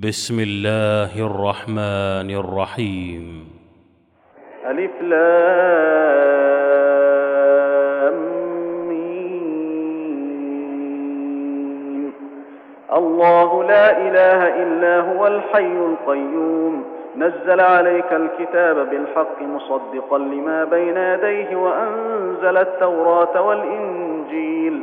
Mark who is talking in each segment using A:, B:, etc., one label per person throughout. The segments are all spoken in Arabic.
A: بسم الله الرحمن الرحيم
B: ألف لام الله لا إله إلا هو الحي القيوم نزل عليك الكتاب بالحق مصدقا لما بين يديه وأنزل التوراة والإنجيل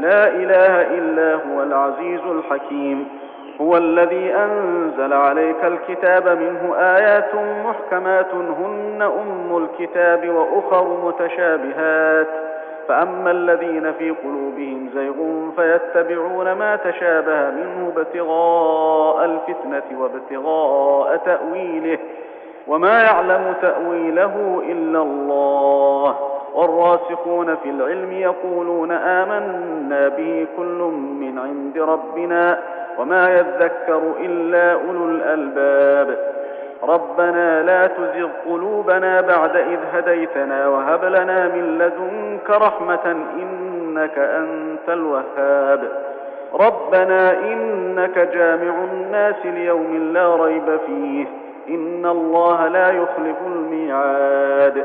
B: لا إله إلا هو العزيز الحكيم هو الذي أنزل عليك الكتاب منه آيات محكمات هن أم الكتاب وأخر متشابهات فأما الذين في قلوبهم زيغ فيتبعون ما تشابه منه ابتغاء الفتنة وابتغاء تأويله وما يعلم تأويله إلا الله والراسخون في العلم يقولون آمنا به كل من عند ربنا وما يذكر إلا أولو الألباب ربنا لا تزغ قلوبنا بعد إذ هديتنا وهب لنا من لدنك رحمة إنك أنت الوهاب ربنا إنك جامع الناس ليوم لا ريب فيه إن الله لا يخلف الميعاد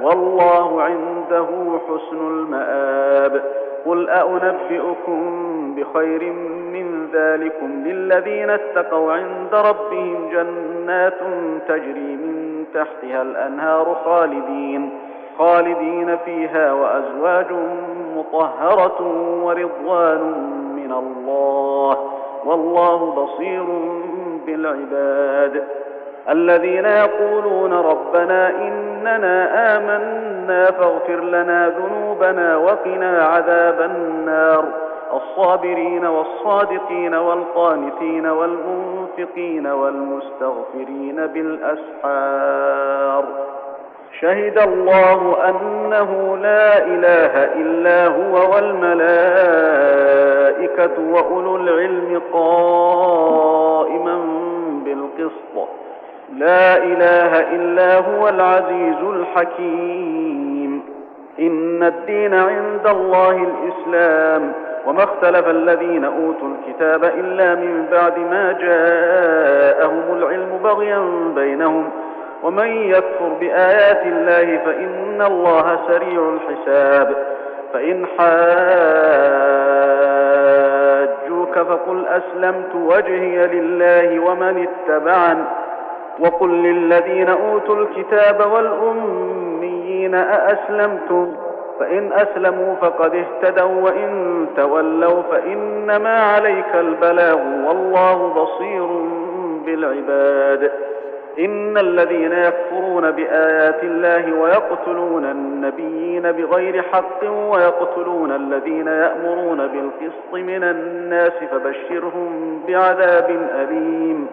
B: والله عنده حسن المآب قل أنبئكم بخير من ذلكم للذين اتقوا عند ربهم جنات تجري من تحتها الأنهار خالدين خالدين فيها وأزواج مطهرة ورضوان من الله والله بصير بالعباد الذين يقولون ربنا إننا آمنا فاغفر لنا ذنوبنا وقنا عذاب النار الصابرين والصادقين والقانتين والمنفقين والمستغفرين بالأسحار شهد الله أنه لا إله إلا هو والملائكة وأولو العلم قائما بالقسط لا إله إلا هو العزيز الحكيم إن الدين عند الله الإسلام وما اختلف الذين أوتوا الكتاب إلا من بعد ما جاءهم العلم بغيا بينهم ومن يكفر بآيات الله فإن الله سريع الحساب فإن حاجوك فقل أسلمت وجهي لله ومن اتبعني وقل للذين أوتوا الكتاب والأميين أأسلمتم فإن أسلموا فقد اهتدوا وإن تولوا فإنما عليك البلاغ والله بصير بالعباد إن الذين يكفرون بآيات الله ويقتلون النبيين بغير حق ويقتلون الذين يأمرون بالقسط من الناس فبشرهم بعذاب أليم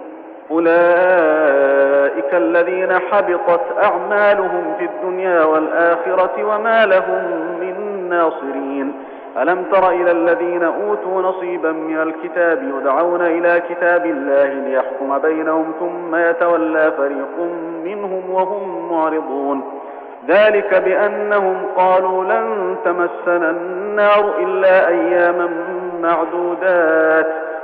B: أولئك الذين حبطت أعمالهم في الدنيا والآخرة وما لهم من ناصرين ألم تر إلى الذين أوتوا نصيبا من الكتاب يدعون إلى كتاب الله ليحكم بينهم ثم يتولى فريق منهم وهم معرضون ذلك بأنهم قالوا لن تمسنا النار إلا أياما معدودات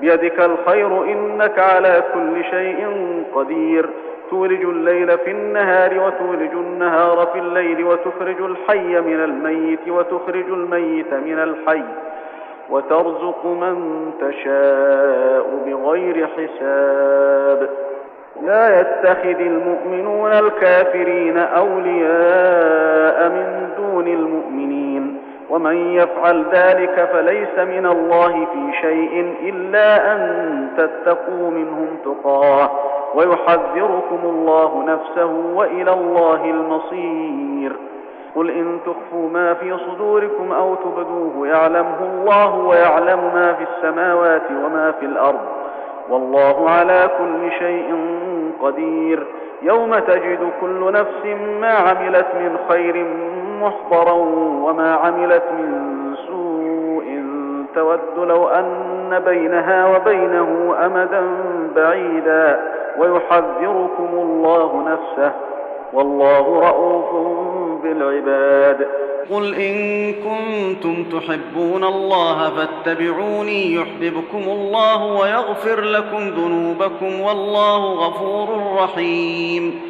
B: بيدك الخير إنك على كل شيء قدير تولج الليل في النهار وتولج النهار في الليل وتخرج الحي من الميت وتخرج الميت من الحي وترزق من تشاء بغير حساب لا يتخذ المؤمنون الكافرين أولياء من دون المؤمنين ومن يفعل ذلك فليس من الله في شيء الا ان تتقوا منهم تقاه ويحذركم الله نفسه والى الله المصير قل ان تخفوا ما في صدوركم او تبدوه يعلمه الله ويعلم ما في السماوات وما في الارض والله على كل شيء قدير يوم تجد كل نفس ما عملت من خير محضرا وما عملت من سوء تود لو أن بينها وبينه أمدا بعيدا ويحذركم الله نفسه والله رؤوف بالعباد قل إن كنتم تحبون الله فاتبعوني يحببكم الله ويغفر لكم ذنوبكم والله غفور رحيم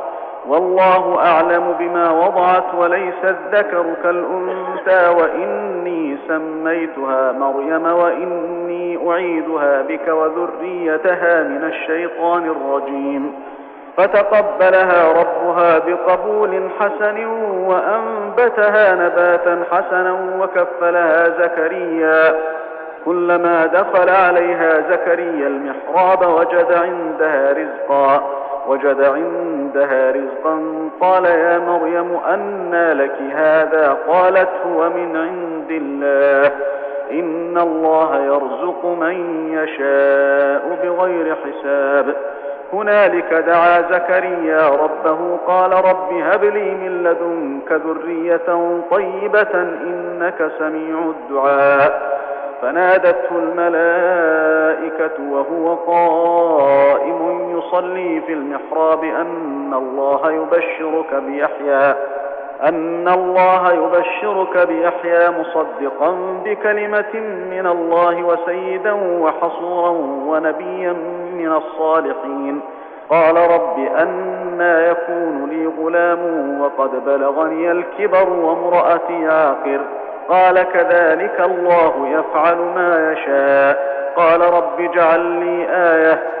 B: والله أعلم بما وضعت وليس الذكر كالأنثى وإني سميتها مريم وإني أعيدها بك وذريتها من الشيطان الرجيم فتقبلها ربها بقبول حسن وأنبتها نباتا حسنا وكفلها زكريا كلما دخل عليها زكريا المحراب وجد عندها رزقا وجد عندها رزقا قال يا مريم أنى لك هذا قالت هو من عند الله إن الله يرزق من يشاء بغير حساب هنالك دعا زكريا ربه قال رب هب لي من لدنك ذرية طيبة إنك سميع الدعاء فنادته الملائكة وهو قال صلي في المحراب أن الله يبشرك بيحيى أن الله يبشرك بيحيى مصدقا بكلمة من الله وسيدا وحصورا ونبيا من الصالحين قال رب أنى يكون لي غلام وقد بلغني الكبر وامرأتي عاقر قال كذلك الله يفعل ما يشاء قال رب اجعل لي آية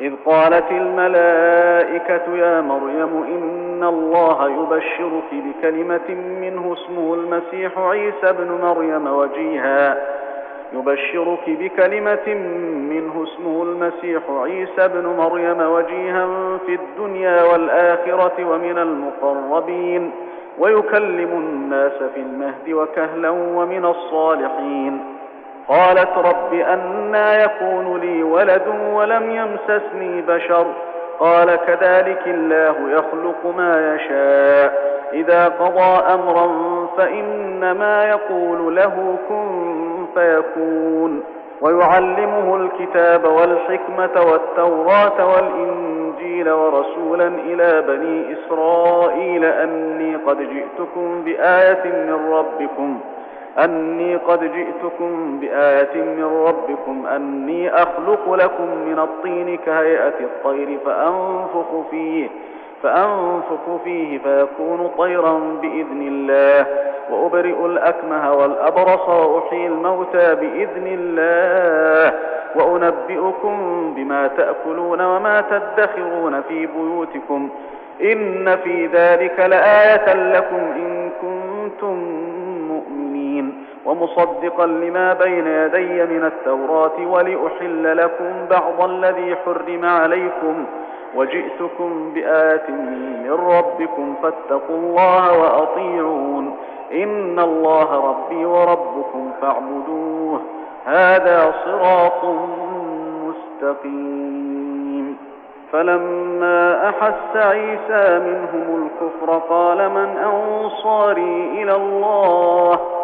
B: إذ قالت الملائكة يا مريم إن الله يبشرك بكلمة منه اسمه المسيح عيسى ابن مريم وجيها يبشرك بكلمة منه اسمه المسيح عيسى ابن مريم وجيها في الدنيا والآخرة ومن المقربين ويكلم الناس في المهد وكهلا ومن الصالحين قالت رب أنا يكون لي ولد ولم يمسسني بشر قال كذلك الله يخلق ما يشاء إذا قضى أمرا فإنما يقول له كن فيكون ويعلمه الكتاب والحكمة والتوراة والإنجيل ورسولا إلى بني إسرائيل أني قد جئتكم بآية من ربكم ۖ أني قد جئتكم بآية من ربكم أني أخلق لكم من الطين كهيئة الطير فأنفخ فيه فأنفخ فيه فيكون طيرا بإذن الله وأبرئ الأكمه والأبرص وأحيي الموتى بإذن الله وأنبئكم بما تأكلون وما تدخرون في بيوتكم إن في ذلك لآية لكم إن كنتم ومصدقا لما بين يدي من التوراة ولأحل لكم بعض الذي حرم عليكم وجئتكم بآية من ربكم فاتقوا الله وأطيعون إن الله ربي وربكم فاعبدوه هذا صراط مستقيم فلما أحس عيسى منهم الكفر قال من أنصاري إلى الله ؟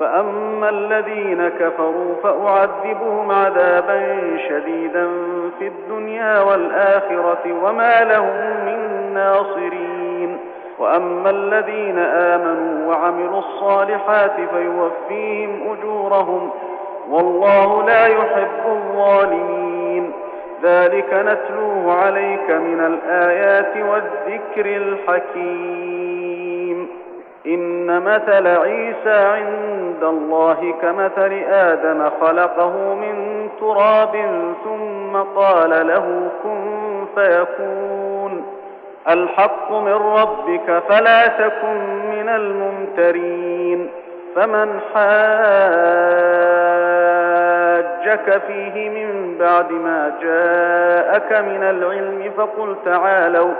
B: فأما الذين كفروا فأعذبهم عذابا شديدا في الدنيا والآخرة وما لهم من ناصرين وأما الذين آمنوا وعملوا الصالحات فيوفيهم أجورهم والله لا يحب الظالمين ذلك نتلوه عليك من الآيات والذكر الحكيم إن مثل عيسى عند الله كمثل آدم خلقه من تراب ثم قال له كن فيكون الحق من ربك فلا تكن من الممترين فمن حاجك فيه من بعد ما جاءك من العلم فقل تعالوا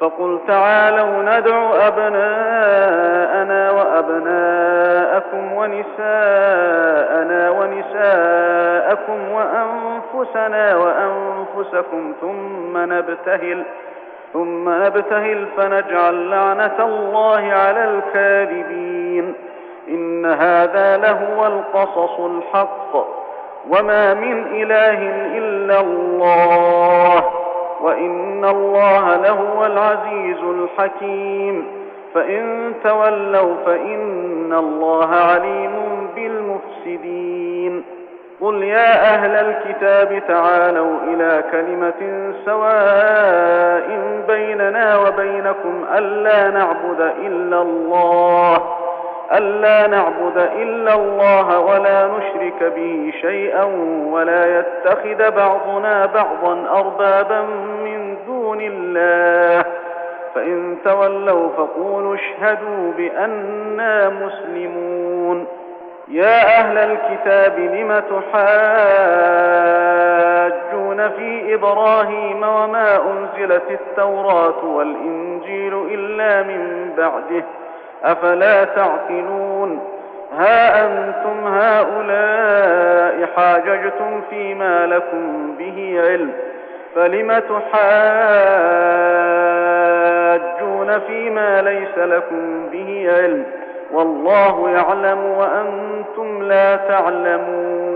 B: فقل تعالوا ندع أبناءنا وأبناءكم ونساءنا ونساءكم وأنفسنا وأنفسكم ثم نبتهل ثم نبتهل فنجعل لعنة الله على الكاذبين إن هذا لهو القصص الحق وما من إله إلا الله وإن الله لهو العزيز الحكيم فإن تولوا فإن الله عليم بالمفسدين قل يا أهل الكتاب تعالوا إلى كلمة سواء بيننا وبينكم ألا نعبد إلا الله ألا نعبد إلا الله ولا نشرك به شيئا ولا يتخذ بعضنا بعضا أربابا من دون الله فإن تولوا فقولوا اشهدوا بأنا مسلمون يا أهل الكتاب لم تحاجون في إبراهيم وما أنزلت التوراة والإنجيل إلا من بعده ۖ أفلا تعقلون ها أنتم هؤلاء حاججتم فيما لكم به علم فلم تحاجون فيما ليس لكم به علم والله يعلم وأنتم لا تعلمون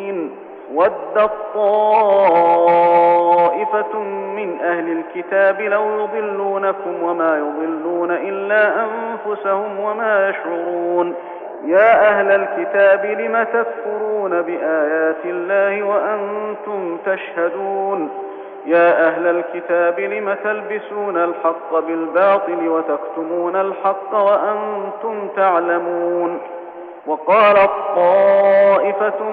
B: ودت طائفة من أهل الكتاب لو يضلونكم وما يضلون إلا أنفسهم وما يشعرون يا أهل الكتاب لم تكفرون بآيات الله وأنتم تشهدون يا أهل الكتاب لم تلبسون الحق بالباطل وتكتمون الحق وأنتم تعلمون وقال طائفة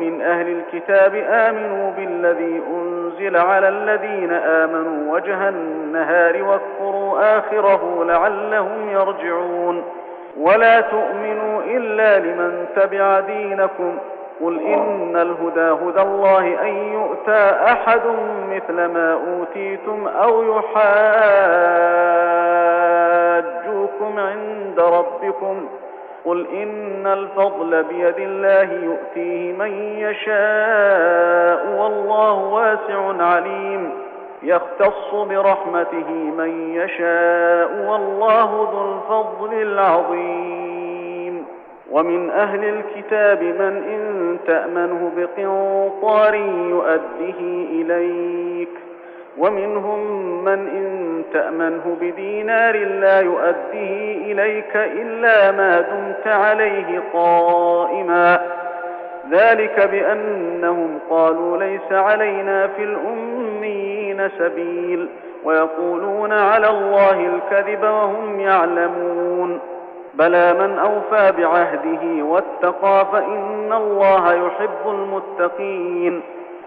B: من أهل الكتاب آمنوا بالذي أنزل على الذين آمنوا وجه النهار واكفروا آخره لعلهم يرجعون ولا تؤمنوا إلا لمن تبع دينكم قل إن الهدى هدى الله أن يؤتى أحد مثل ما أوتيتم أو يحاجوكم عند ربكم ۖ قل إن الفضل بيد الله يؤتيه من يشاء والله واسع عليم يختص برحمته من يشاء والله ذو الفضل العظيم ومن أهل الكتاب من إن تأمنه بقنطار يؤده إليك ومنهم درهما إن تأمنه بدينار لا يؤديه إليك إلا ما دمت عليه قائما ذلك بأنهم قالوا ليس علينا في الأمين سبيل ويقولون على الله الكذب وهم يعلمون بلى من أوفى بعهده واتقى فإن الله يحب المتقين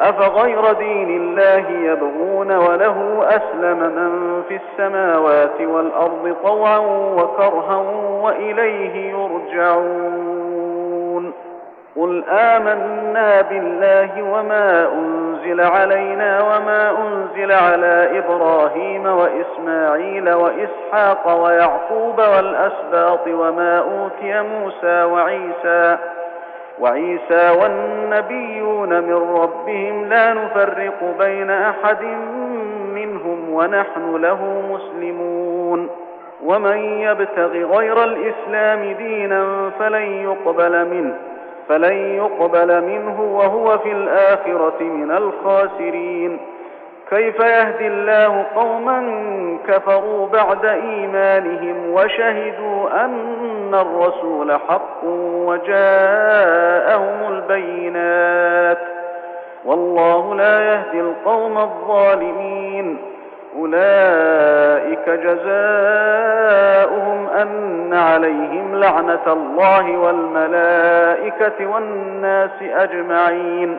B: أفغير دين الله يبغون وله أسلم من في السماوات والأرض طوعا وكرها وإليه يرجعون قل آمنا بالله وما أنزل علينا وما أنزل على إبراهيم وإسماعيل وإسحاق ويعقوب والأسباط وما أوتي موسى وعيسى وعيسى والنبيون من ربهم لا نفرق بين احد منهم ونحن له مسلمون ومن يبتغ غير الاسلام دينا فلن يقبل منه فلن يقبل منه وهو في الاخره من الخاسرين كيف يهدي الله قوما كفروا بعد ايمانهم وشهدوا ان الرسول حق وجاءهم البينات والله لا يهدي القوم الظالمين اولئك جزاؤهم ان عليهم لعنه الله والملائكه والناس اجمعين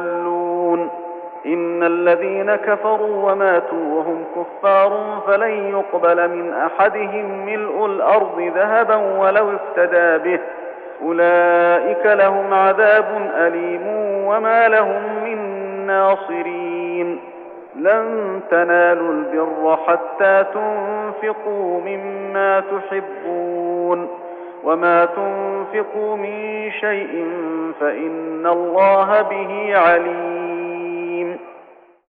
B: إن الذين كفروا وماتوا وهم كفار فلن يقبل من أحدهم ملء الأرض ذهبا ولو افتدى به أولئك لهم عذاب أليم وما لهم من ناصرين لن تنالوا البر حتى تنفقوا مما تحبون وما تنفقوا من شيء فإن الله به عليم